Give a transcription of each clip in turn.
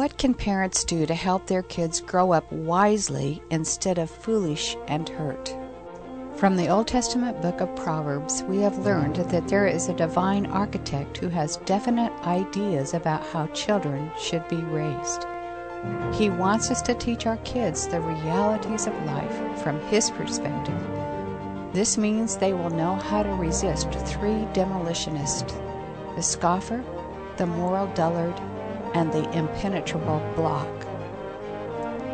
What can parents do to help their kids grow up wisely instead of foolish and hurt? From the Old Testament book of Proverbs, we have learned that there is a divine architect who has definite ideas about how children should be raised. He wants us to teach our kids the realities of life from his perspective. This means they will know how to resist three demolitionists the scoffer, the moral dullard, and the impenetrable block.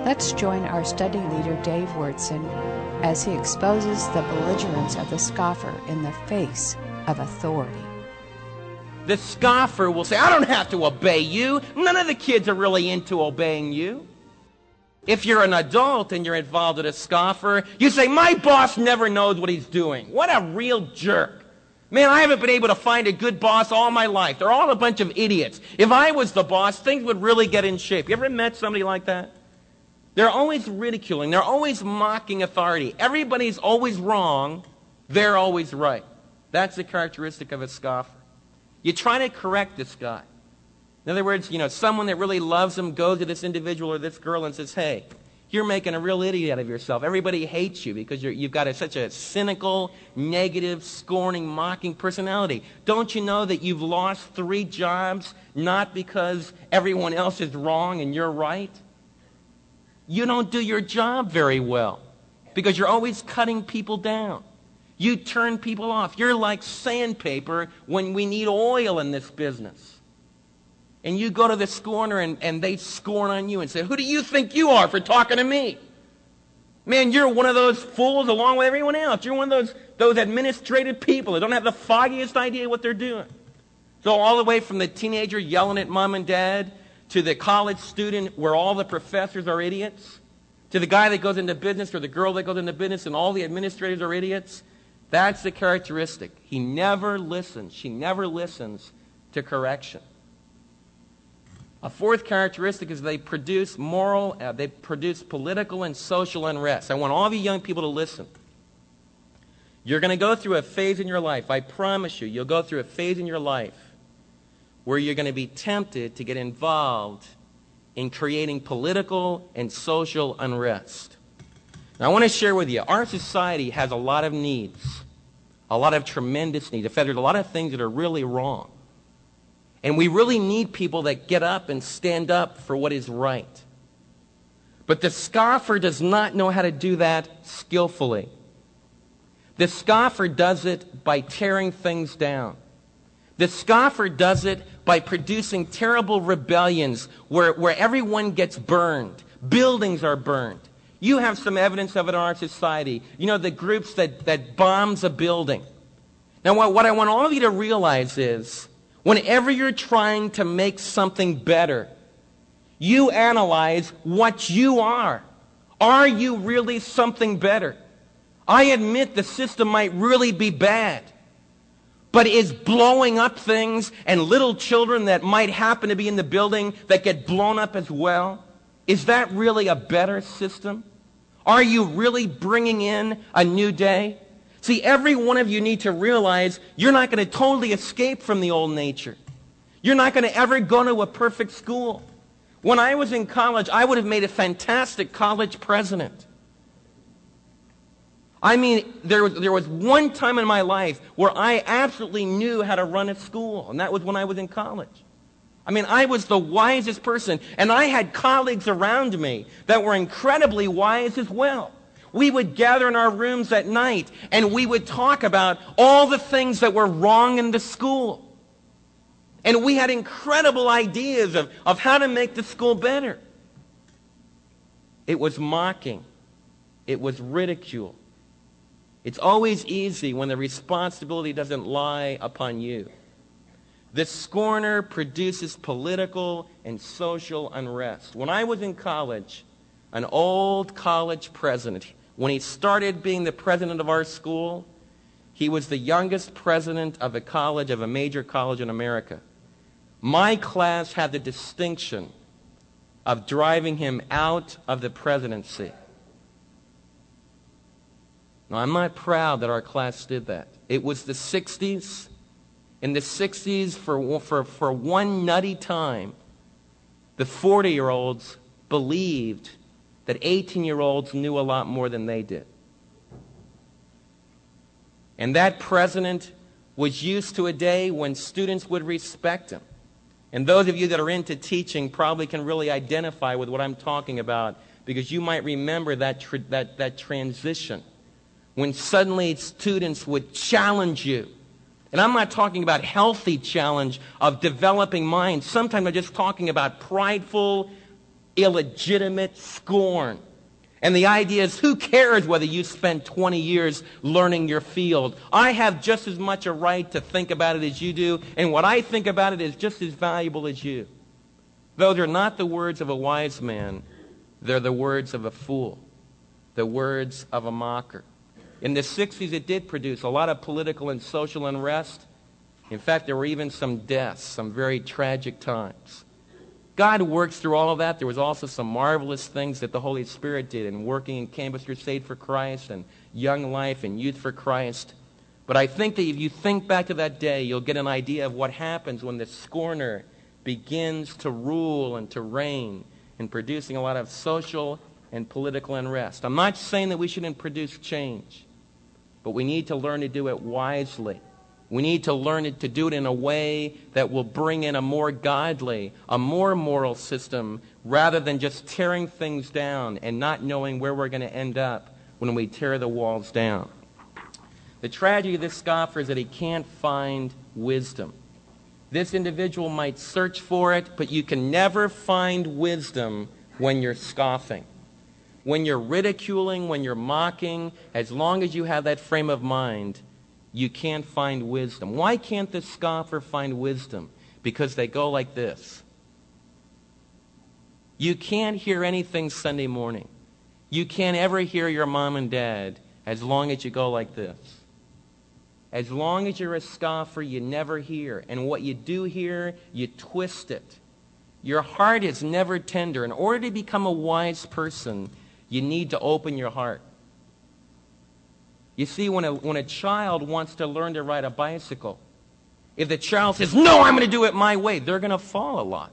Let's join our study leader, Dave Wyrtzen, as he exposes the belligerence of the scoffer in the face of authority. The scoffer will say, I don't have to obey you. None of the kids are really into obeying you. If you're an adult and you're involved with a scoffer, you say, My boss never knows what he's doing. What a real jerk. Man, I haven't been able to find a good boss all my life. They're all a bunch of idiots. If I was the boss, things would really get in shape. You ever met somebody like that? They're always ridiculing. They're always mocking authority. Everybody's always wrong. They're always right. That's the characteristic of a scoffer. You try to correct this guy. In other words, you know, someone that really loves him goes to this individual or this girl and says, hey, you're making a real idiot of yourself. Everybody hates you because you have got a, such a cynical, negative, scorning, mocking personality. Don't you know that you've lost three jobs not because everyone else is wrong and you're right? You don't do your job very well because you're always cutting people down. You turn people off. You're like sandpaper when we need oil in this business and you go to the scorner and, and they scorn on you and say, Who do you think you are for talking to me? Man, you're one of those fools along with everyone else. You're one of those, those administrative people that don't have the foggiest idea what they're doing. So, all the way from the teenager yelling at mom and dad to the college student where all the professors are idiots to the guy that goes into business or the girl that goes into business and all the administrators are idiots. That's the characteristic. He never listens. She never listens to correction. A fourth characteristic is they produce moral, uh, they produce political and social unrest. I want all of you young people to listen. You're going to go through a phase in your life, I promise you, you'll go through a phase in your life where you're going to be tempted to get involved in creating political and social unrest. Now, I want to share with you our society has a lot of needs, a lot of tremendous needs. In fact, there's a lot of things that are really wrong. And we really need people that get up and stand up for what is right. But the scoffer does not know how to do that skillfully. The scoffer does it by tearing things down. The scoffer does it by producing terrible rebellions where, where everyone gets burned. Buildings are burned. You have some evidence of it in our society. You know, the groups that, that bombs a building. Now, what, what I want all of you to realize is Whenever you're trying to make something better, you analyze what you are. Are you really something better? I admit the system might really be bad. But is blowing up things and little children that might happen to be in the building that get blown up as well, is that really a better system? Are you really bringing in a new day? See, every one of you need to realize you're not going to totally escape from the old nature. You're not going to ever go to a perfect school. When I was in college, I would have made a fantastic college president. I mean, there was, there was one time in my life where I absolutely knew how to run a school, and that was when I was in college. I mean, I was the wisest person, and I had colleagues around me that were incredibly wise as well we would gather in our rooms at night and we would talk about all the things that were wrong in the school. And we had incredible ideas of, of how to make the school better. It was mocking. It was ridicule. It's always easy when the responsibility doesn't lie upon you. The scorner produces political and social unrest. When I was in college, an old college president, when he started being the president of our school, he was the youngest president of a college, of a major college in America. My class had the distinction of driving him out of the presidency. Now, I'm not proud that our class did that. It was the 60s. In the 60s, for, for, for one nutty time, The 40 year olds believed that 18 year olds knew a lot more than they did. And that president was used to a day when students would respect him. And those of you that are into teaching probably can really identify with what I'm talking about because you might remember that, that, that transition when suddenly students would challenge you. And I'm not talking about healthy challenge of developing minds. Sometimes I'm just talking about prideful, illegitimate scorn. And the idea is who cares whether you spent 20 years learning your field? I have just as much a right to think about it as you do, and what I think about it is just as valuable as you. Though they're not the words of a wise man, they're the words of a fool, the words of a mocker. In the 60s, it did produce a lot of political and social unrest. In fact, there were even some deaths, some very tragic times. God works through all of that. There was also some marvelous things that the Holy Spirit did in working in Campus Crusade for Christ and Young Life and Youth for Christ. But I think that if you think back to that day, you'll get an idea of what happens when the scorner begins to rule and to reign in producing a lot of social and political unrest. I'm not saying that we shouldn't produce change, but we need to learn to do it wisely we need to learn it, to do it in a way that will bring in a more godly, a more moral system, rather than just tearing things down and not knowing where we're going to end up when we tear the walls down. The tragedy of this scoffer is that he can't find wisdom. This individual might search for it, but you can never find wisdom when you're scoffing. When you're ridiculing, when you're mocking, as long as you have that frame of mind, you can't find wisdom. Why can't the scoffer find wisdom? Because they go like this. You can't hear anything Sunday morning. You can't ever hear your mom and dad as long as you go like this. As long as you're a scoffer, you never hear. And what you do hear, you twist it. Your heart is never tender. In order to become a wise person, you need to open your heart. You see, when a, when a child wants to learn to ride a bicycle, if the child says, No, I'm going to do it my way, they're going to fall a lot.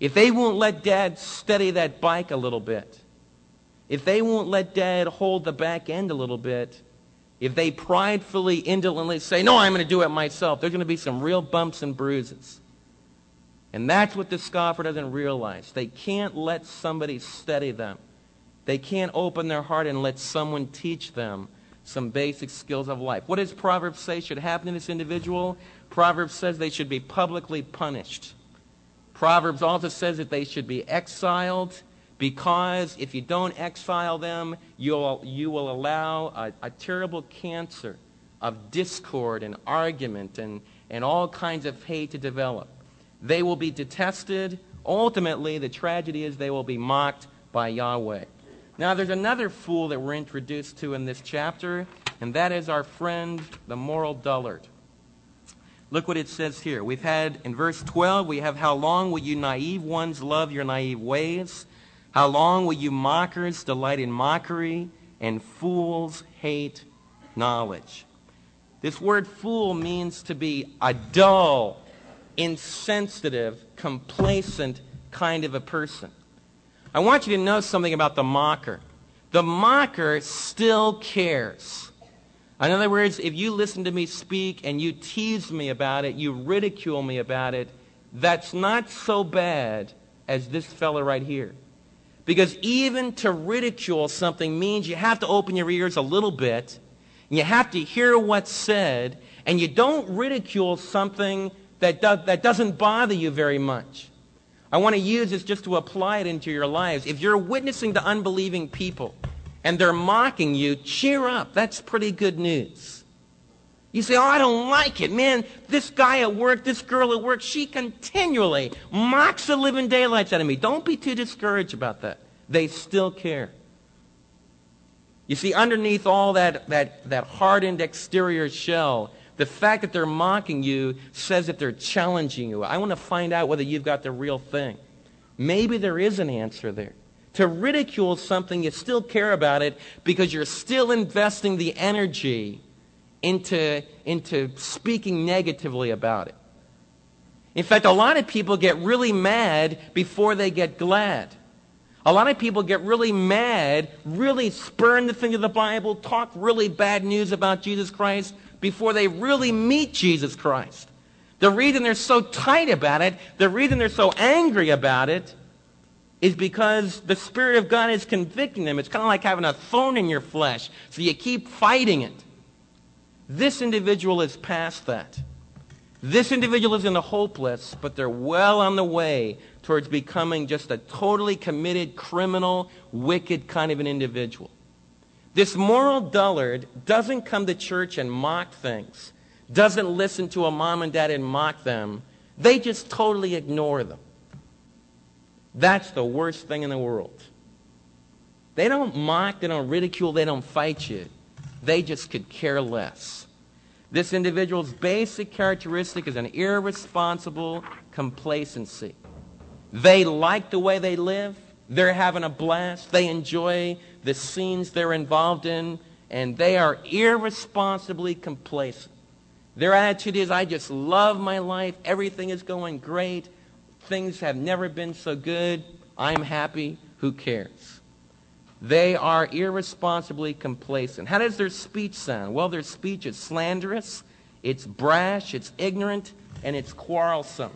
If they won't let dad steady that bike a little bit, if they won't let dad hold the back end a little bit, if they pridefully, indolently say, No, I'm going to do it myself, there's going to be some real bumps and bruises. And that's what the scoffer doesn't realize. They can't let somebody steady them. They can't open their heart and let someone teach them some basic skills of life. What does Proverbs say should happen to this individual? Proverbs says they should be publicly punished. Proverbs also says that they should be exiled because if you don't exile them, you'll, you will allow a, a terrible cancer of discord and argument and, and all kinds of hate to develop. They will be detested. Ultimately, the tragedy is they will be mocked by Yahweh. Now, there's another fool that we're introduced to in this chapter, and that is our friend, the moral dullard. Look what it says here. We've had, in verse 12, we have, How long will you naive ones love your naive ways? How long will you mockers delight in mockery, and fools hate knowledge? This word fool means to be a dull, insensitive, complacent kind of a person. I want you to know something about the mocker. The mocker still cares. In other words, if you listen to me speak and you tease me about it, you ridicule me about it, that's not so bad as this fellow right here. Because even to ridicule something means you have to open your ears a little bit, and you have to hear what's said, and you don't ridicule something that, that doesn't bother you very much. I want to use this just to apply it into your lives. If you're witnessing to unbelieving people and they're mocking you, cheer up. That's pretty good news. You say, Oh, I don't like it. Man, this guy at work, this girl at work, she continually mocks the living daylights out of me. Don't be too discouraged about that. They still care. You see, underneath all that, that, that hardened exterior shell the fact that they're mocking you says that they're challenging you. I want to find out whether you've got the real thing. Maybe there is an answer there. To ridicule something, you still care about it because you're still investing the energy into, into speaking negatively about it. In fact, a lot of people get really mad before they get glad. A lot of people get really mad, really spurn the thing of the Bible, talk really bad news about Jesus Christ before they really meet Jesus Christ. The reason they're so tight about it, the reason they're so angry about it, is because the Spirit of God is convicting them. It's kind of like having a thorn in your flesh, so you keep fighting it. This individual is past that. This individual isn't the hopeless, but they're well on the way towards becoming just a totally committed, criminal, wicked kind of an individual. This moral dullard doesn't come to church and mock things, doesn't listen to a mom and dad and mock them. They just totally ignore them. That's the worst thing in the world. They don't mock, they don't ridicule, they don't fight you. They just could care less. This individual's basic characteristic is an irresponsible complacency. They like the way they live. They're having a blast. They enjoy the scenes they're involved in, and they are irresponsibly complacent. Their attitude is, I just love my life. Everything is going great. Things have never been so good. I'm happy. Who cares? They are irresponsibly complacent. How does their speech sound? Well, their speech is slanderous, it's brash, it's ignorant, and it's quarrelsome.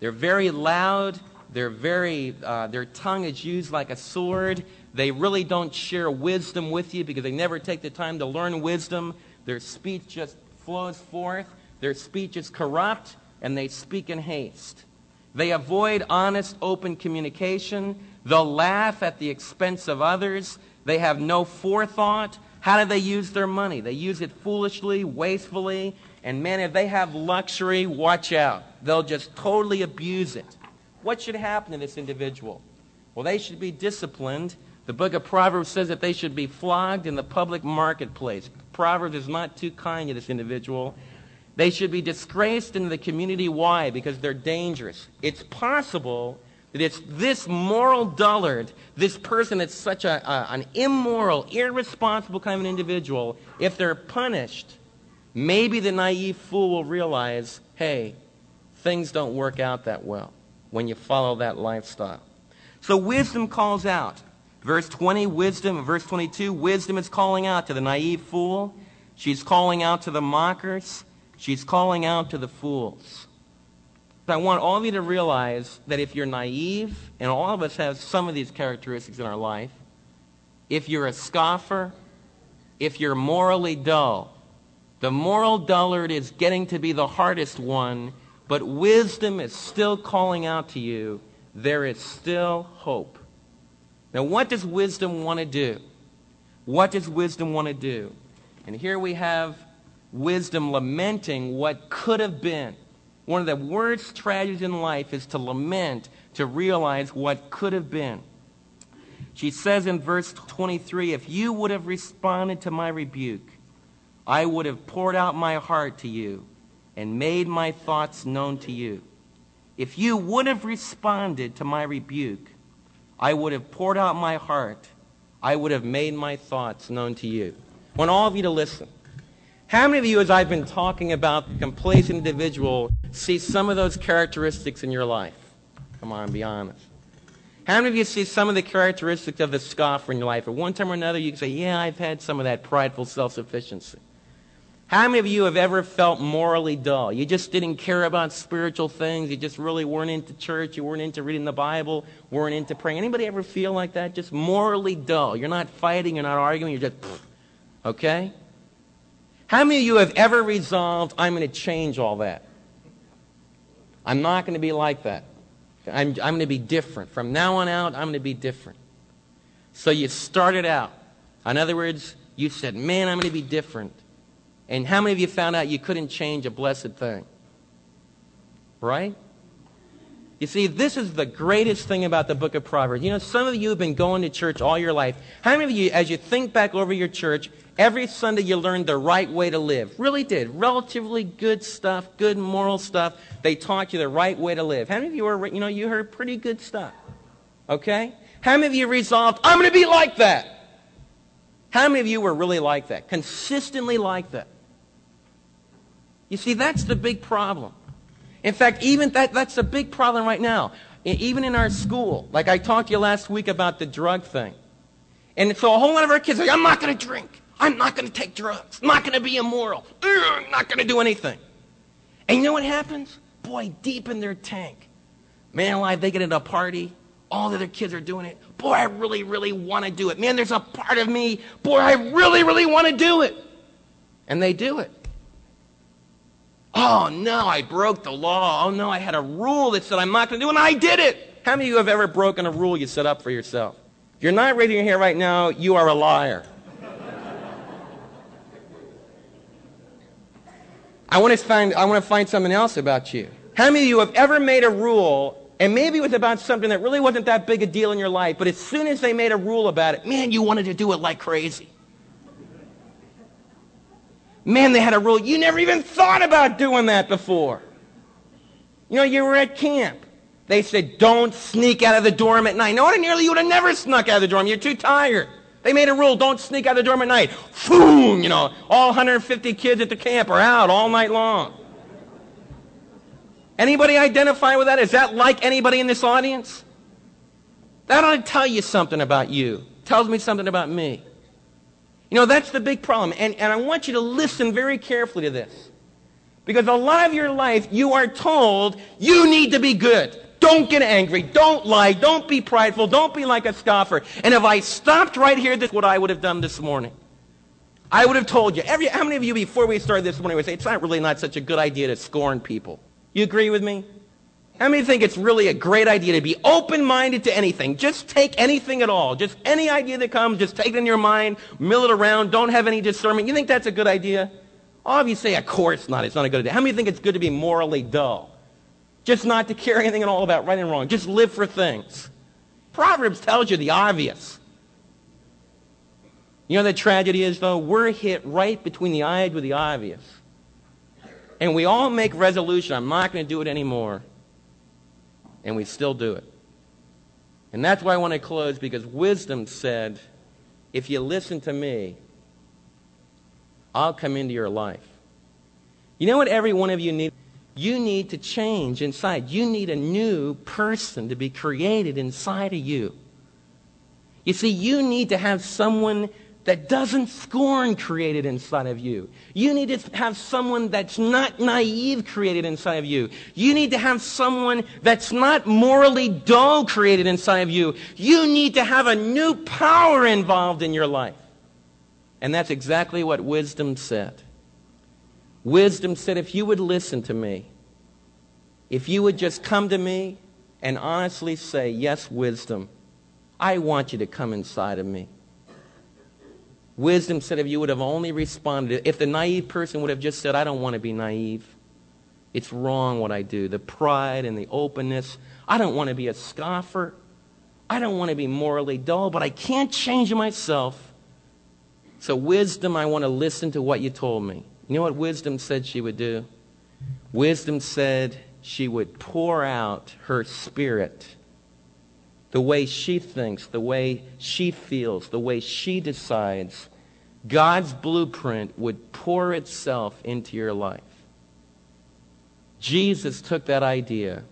They're very loud. They're very, uh, their tongue is used like a sword. They really don't share wisdom with you because they never take the time to learn wisdom. Their speech just flows forth. Their speech is corrupt, and they speak in haste. They avoid honest, open communication. They'll laugh at the expense of others. They have no forethought. How do they use their money? They use it foolishly, wastefully. And man, if they have luxury, watch out. They'll just totally abuse it. What should happen to this individual? Well, they should be disciplined. The book of Proverbs says that they should be flogged in the public marketplace. Proverbs is not too kind to this individual. They should be disgraced in the community. Why? Because they're dangerous. It's possible that it's this moral dullard, this person that's such a, a, an immoral, irresponsible kind of an individual, if they're punished, maybe the naive fool will realize hey, things don't work out that well when you follow that lifestyle. So wisdom calls out. Verse 20, wisdom. Verse 22, wisdom is calling out to the naive fool. She's calling out to the mockers. She's calling out to the fools. I want all of you to realize that if you're naive, and all of us have some of these characteristics in our life, if you're a scoffer, if you're morally dull, the moral dullard is getting to be the hardest one, but wisdom is still calling out to you. There is still hope. Now, what does wisdom want to do? What does wisdom want to do? And here we have wisdom lamenting what could have been. One of the worst tragedies in life is to lament, to realize what could have been. She says in verse 23 If you would have responded to my rebuke, I would have poured out my heart to you and made my thoughts known to you. If you would have responded to my rebuke, I would have poured out my heart. I would have made my thoughts known to you. I want all of you to listen. How many of you, as I've been talking about the complacent individual, see some of those characteristics in your life? Come on, be honest. How many of you see some of the characteristics of the scoffer in your life? At one time or another, you can say, Yeah, I've had some of that prideful self sufficiency. How many of you have ever felt morally dull? You just didn't care about spiritual things. You just really weren't into church. You weren't into reading the Bible, weren't into praying. Anybody ever feel like that? Just morally dull. You're not fighting, you're not arguing, you're just, okay? How many of you have ever resolved, I'm going to change all that? I'm not going to be like that. I'm, I'm going to be different. From now on out, I'm going to be different. So you started out. In other words, you said, man, I'm going to be different. And how many of you found out you couldn't change a blessed thing? Right? You see, this is the greatest thing about the book of Proverbs. You know, some of you have been going to church all your life. How many of you, as you think back over your church, Every Sunday you learned the right way to live. Really did. Relatively good stuff, good moral stuff. They taught you the right way to live. How many of you were, you know, you heard pretty good stuff? Okay? How many of you resolved, I'm going to be like that? How many of you were really like that? Consistently like that? You see, that's the big problem. In fact, even that, that's a big problem right now. Even in our school. Like I talked to you last week about the drug thing. And so a whole lot of our kids are like, I'm not going to drink. I'm not going to take drugs. I'm not going to be immoral. I'm not going to do anything. And you know what happens? Boy, deep in their tank. Man alive, they get at a party. All the other kids are doing it. Boy, I really, really want to do it. Man, there's a part of me. Boy, I really, really want to do it. And they do it. Oh, no, I broke the law. Oh, no, I had a rule that said I'm not going to do it, and I did it. How many of you have ever broken a rule you set up for yourself? If you're not raising your hand right now, you are a liar. I want to find I want to find something else about you. How many of you have ever made a rule and maybe it was about something that really wasn't that big a deal in your life, but as soon as they made a rule about it, man, you wanted to do it like crazy. Man, they had a rule. You never even thought about doing that before. You know, you were at camp. They said, don't sneak out of the dorm at night. No, ordinarily you would have never snuck out of the dorm. You're too tired. They made a rule, don't sneak out of the dorm at night. Boom! You know, all 150 kids at the camp are out all night long. Anybody identify with that? Is that like anybody in this audience? That ought to tell you something about you. Tells me something about me. You know, that's the big problem. And, and I want you to listen very carefully to this. Because a lot of your life, you are told you need to be good. Don't get angry. Don't lie. Don't be prideful. Don't be like a scoffer. And if I stopped right here, this is what I would have done this morning. I would have told you. Every, how many of you, before we started this morning, would say, it's not really not such a good idea to scorn people? You agree with me? How many think it's really a great idea to be open-minded to anything? Just take anything at all. Just any idea that comes, just take it in your mind, mill it around, don't have any discernment. You think that's a good idea? Say, of course not. It's not a good idea. How many think it's good to be morally dull? Just not to care anything at all about right and wrong. Just live for things. Proverbs tells you the obvious. You know the tragedy is, though? We're hit right between the eyes with the obvious. And we all make resolution, I'm not going to do it anymore. And we still do it. And that's why I want to close, because wisdom said, if you listen to me, I'll come into your life. You know what every one of you needs? You need to change inside. You need a new person to be created inside of you. You see, you need to have someone that doesn't scorn created inside of you. You need to have someone that's not naive created inside of you. You need to have someone that's not morally dull created inside of you. You need to have a new power involved in your life. And that's exactly what wisdom said. Wisdom said, if you would listen to me, if you would just come to me and honestly say, Yes, wisdom, I want you to come inside of me. Wisdom said, if you would have only responded, if the naive person would have just said, I don't want to be naive, it's wrong what I do. The pride and the openness. I don't want to be a scoffer. I don't want to be morally dull, but I can't change myself. So, wisdom, I want to listen to what you told me. You know what wisdom said she would do? Wisdom said she would pour out her spirit, the way she thinks, the way she feels, the way she decides. God's blueprint would pour itself into your life. Jesus took that idea.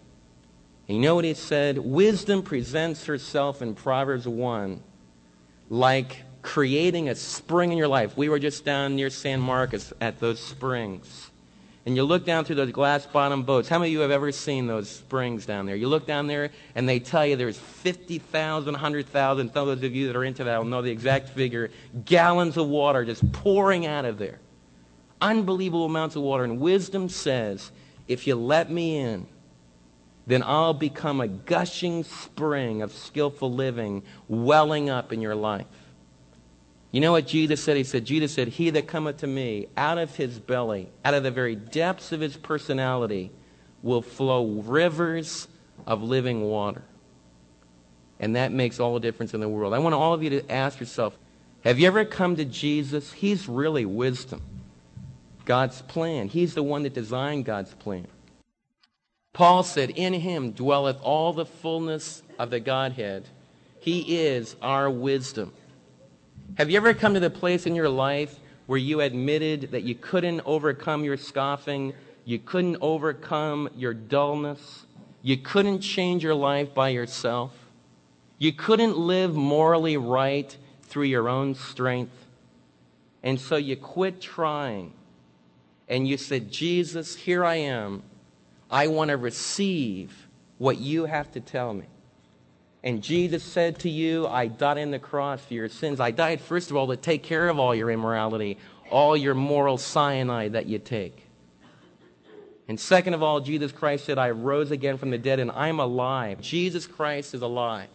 And you know what he said? Wisdom presents herself in Proverbs 1 like creating a spring in your life. We were just down near San Marcos at those springs. And you look down through those glass bottom boats. How many of you have ever seen those springs down there? You look down there and they tell you there's 50,000, 100,000, some of those of you that are into that will know the exact figure, gallons of water just pouring out of there. Unbelievable amounts of water. And wisdom says, if you let me in, then I'll become a gushing spring of skillful living welling up in your life. You know what Jesus said? He said, Jesus said, He that cometh to me out of his belly, out of the very depths of his personality, will flow rivers of living water. And that makes all the difference in the world. I want all of you to ask yourself, have you ever come to Jesus? He's really wisdom. God's plan. He's the one that designed God's plan. Paul said, In him dwelleth all the fullness of the Godhead. He is our wisdom. Have you ever come to the place in your life where you admitted that you couldn't overcome your scoffing You couldn't overcome your dullness. You couldn't change your life by yourself. You couldn't live morally right through your own strength. And so you quit trying and you said, Jesus, here I am. I want to receive what you have to tell me. And Jesus said to you, I died on the cross for your sins. I died, first of all, to take care of all your immorality, all your moral cyanide that you take. And second of all, Jesus Christ said, I rose again from the dead and I'm alive. Jesus Christ is alive.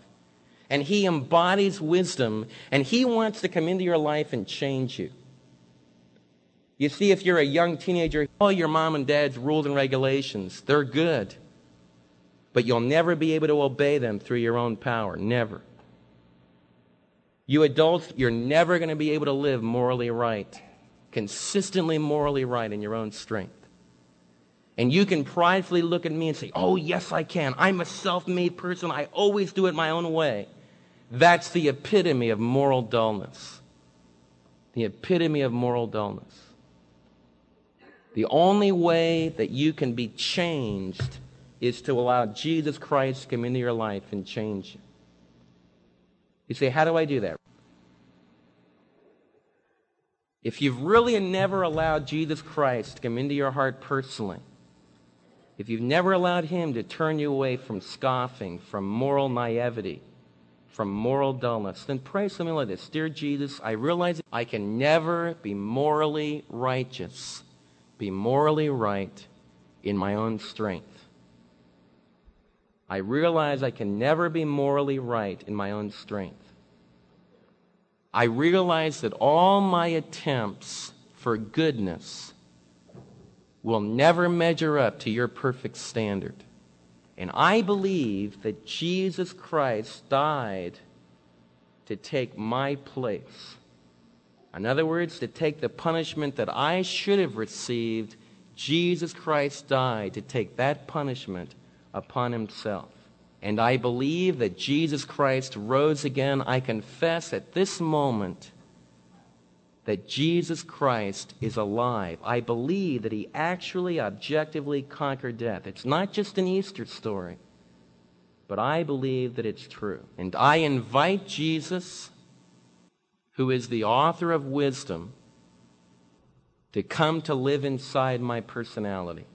And he embodies wisdom and he wants to come into your life and change you. You see, if you're a young teenager, all your mom and dad's rules and regulations, they're good but you'll never be able to obey them through your own power. Never. You adults, you're never going to be able to live morally right, consistently morally right in your own strength. And you can pridefully look at me and say, Oh, yes, I can. I'm a self made person. I always do it my own way. That's the epitome of moral dullness. The epitome of moral dullness. The only way that you can be changed is to allow Jesus Christ to come into your life and change you. You say, How do I do that? If you've really never allowed Jesus Christ to come into your heart personally, if you've never allowed Him to turn you away from scoffing, from moral naivety, from moral dullness, then pray something like this Dear Jesus, I realize I can never be morally righteous, be morally right in my own strength. I realize I can never be morally right in my own strength. I realize that all my attempts for goodness will never measure up to your perfect standard. And I believe that Jesus Christ died to take my place. In other words, to take the punishment that I should have received, Jesus Christ died to take that punishment upon himself. And I believe that Jesus Christ rose again. I confess at this moment that Jesus Christ is alive. I believe that he actually objectively conquered death. It's not just an Easter story, but I believe that it's true. And I invite Jesus, who is the author of wisdom, to come to live inside my personality.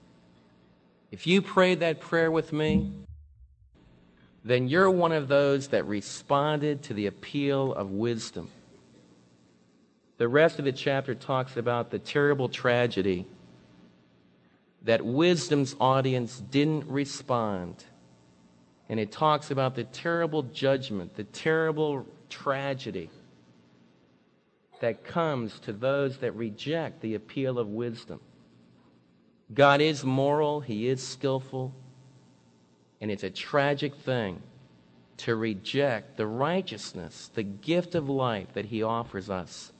If you prayed that prayer with me, then you're one of those that responded to the appeal of wisdom. The rest of the chapter talks about the terrible tragedy that wisdom's audience didn't respond. And it talks about the terrible judgment, the terrible tragedy that comes to those that reject the appeal of wisdom. God is moral, He is skillful, and it's a tragic thing to reject the righteousness, the gift of life that He offers us.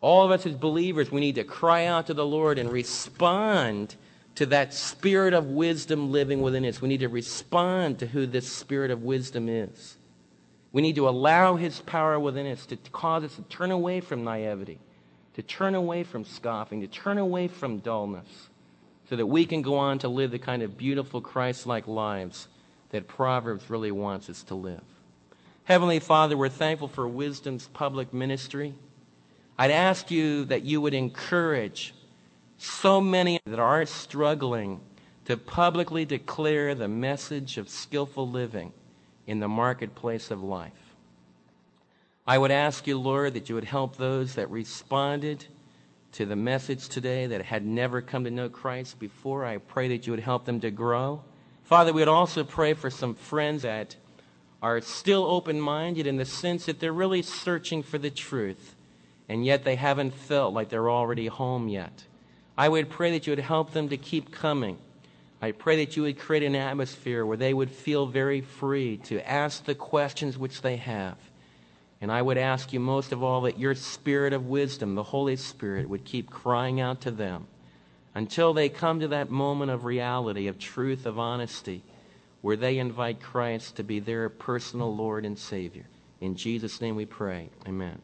All of us as believers, we need to cry out to the Lord and respond to that spirit of wisdom living within us. We need to respond to who this spirit of wisdom is. We need to allow His power within us to cause us to turn away from naivety to turn away from scoffing, to turn away from dullness, so that we can go on to live the kind of beautiful Christ like lives that Proverbs really wants us to live. Heavenly Father, we're thankful for wisdom's public ministry. I'd ask you that you would encourage so many that are struggling to publicly declare the message of skillful living in the marketplace of life. I would ask you, Lord, that you would help those that responded to the message today that had never come to know Christ before. I pray that you would help them to grow. Father, we would also pray for some friends that are still open minded in the sense that they're really searching for the truth, and yet they haven't felt like they're already home yet. I would pray that you would help them to keep coming. I pray that you would create an atmosphere where they would feel very free to ask the questions which they have and I would ask you most of all that your spirit of wisdom, the Holy Spirit, would keep crying out to them until they come to that moment of reality, of truth, of honesty, where they invite Christ to be their personal Lord and Savior. In Jesus' name we pray. Amen.